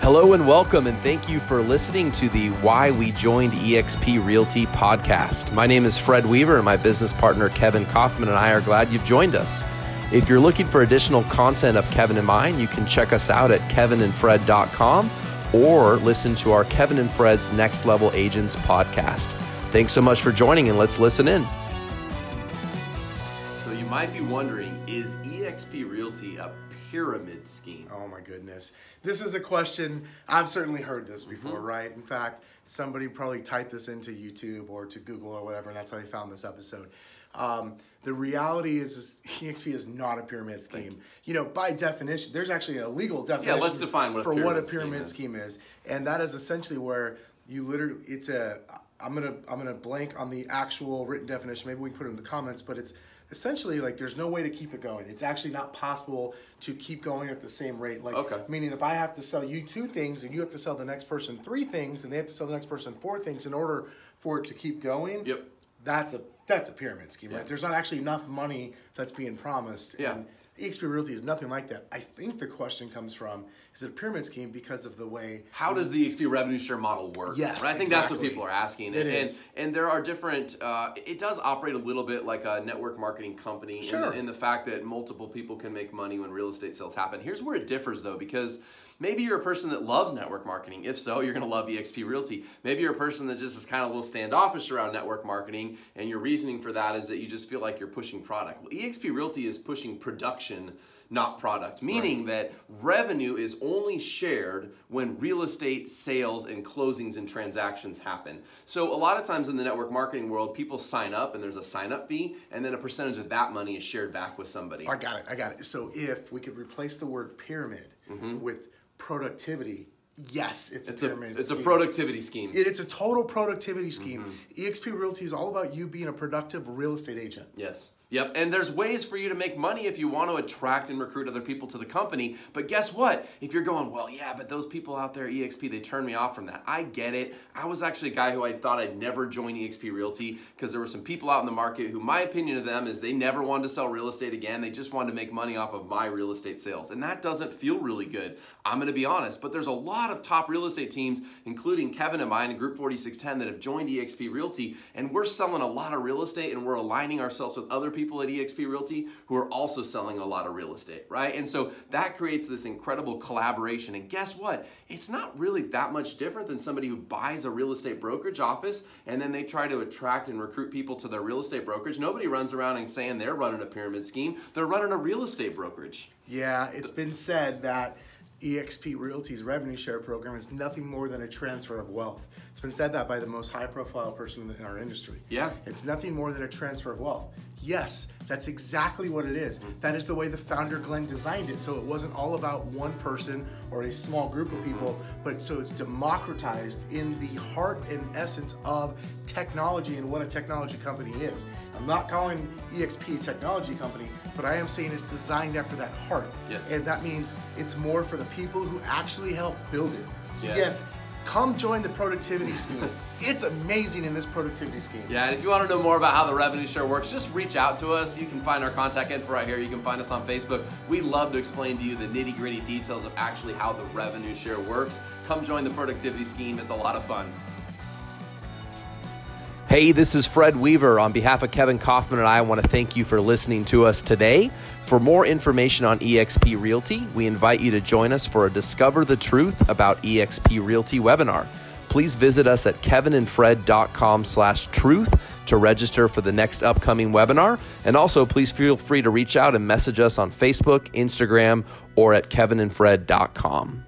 Hello and welcome, and thank you for listening to the Why We Joined eXp Realty podcast. My name is Fred Weaver, and my business partner Kevin Kaufman and I are glad you've joined us. If you're looking for additional content of Kevin and mine, you can check us out at kevinandfred.com or listen to our Kevin and Fred's Next Level Agents podcast. Thanks so much for joining, and let's listen in. So, you might be wondering is eXp Realty a pyramid scheme? Oh my goodness. This is a question, I've certainly heard this before, mm-hmm. right? In fact, somebody probably typed this into YouTube or to Google or whatever, and that's how they found this episode. Um, the reality is, is EXP is not a pyramid scheme. You know, by definition, there's actually a legal definition. Yeah, let's define what for what a pyramid scheme is. scheme is, and that is essentially where you literally it's a. I'm gonna I'm gonna blank on the actual written definition. Maybe we can put it in the comments, but it's essentially like there's no way to keep it going. It's actually not possible to keep going at the same rate. Like okay. meaning if I have to sell you two things and you have to sell the next person three things and they have to sell the next person four things in order for it to keep going. Yep. That's a that's a pyramid scheme, yeah. right? There's not actually enough money that's being promised. Yeah. And EXP Realty is nothing like that. I think the question comes from is it a pyramid scheme because of the way how does the EXP revenue share model work? Yes, right? I think exactly. that's what people are asking. It and, is. and, and there are different. Uh, it does operate a little bit like a network marketing company sure. in, the, in the fact that multiple people can make money when real estate sales happen. Here's where it differs though, because Maybe you're a person that loves network marketing. If so, you're going to love eXp Realty. Maybe you're a person that just is kind of a little standoffish around network marketing, and your reasoning for that is that you just feel like you're pushing product. Well, eXp Realty is pushing production not product, meaning right. that revenue is only shared when real estate sales and closings and transactions happen. So, a lot of times in the network marketing world, people sign up and there's a sign up fee, and then a percentage of that money is shared back with somebody. I got it, I got it. So, if we could replace the word pyramid mm-hmm. with productivity yes, it's, it's a pyramid. A, it's scheme. a productivity scheme. It, it's a total productivity scheme. Mm-hmm. EXP Realty is all about you being a productive real estate agent. Yes. Yep, and there's ways for you to make money if you want to attract and recruit other people to the company. But guess what? If you're going, well, yeah, but those people out there, EXP, they turned me off from that. I get it. I was actually a guy who I thought I'd never join EXP Realty because there were some people out in the market who, my opinion of them is they never wanted to sell real estate again. They just wanted to make money off of my real estate sales. And that doesn't feel really good. I'm going to be honest. But there's a lot of top real estate teams, including Kevin and mine and Group 4610, that have joined EXP Realty. And we're selling a lot of real estate and we're aligning ourselves with other people at EXP Realty who are also selling a lot of real estate, right? And so that creates this incredible collaboration. And guess what? It's not really that much different than somebody who buys a real estate brokerage office and then they try to attract and recruit people to their real estate brokerage. Nobody runs around and saying they're running a pyramid scheme. They're running a real estate brokerage. Yeah, it's been said that eXp Realty's revenue share program is nothing more than a transfer of wealth. It's been said that by the most high profile person in our industry. Yeah. It's nothing more than a transfer of wealth. Yes, that's exactly what it is. That is the way the founder Glenn designed it. So it wasn't all about one person or a small group of people, but so it's democratized in the heart and essence of technology and what a technology company is. I'm not calling EXP a technology company, but I am saying it's designed after that heart. Yes. And that means it's more for the people who actually help build it. So yes, yes come join the productivity scheme. it's amazing in this productivity scheme. Yeah, and if you want to know more about how the revenue share works, just reach out to us. You can find our contact info right here. You can find us on Facebook. We love to explain to you the nitty gritty details of actually how the revenue share works. Come join the productivity scheme. It's a lot of fun. Hey, this is Fred Weaver. On behalf of Kevin Kaufman and I, I want to thank you for listening to us today. For more information on eXp Realty, we invite you to join us for a Discover the Truth about eXp Realty webinar. Please visit us at kevinandfred.com slash truth to register for the next upcoming webinar. And also, please feel free to reach out and message us on Facebook, Instagram, or at kevinandfred.com.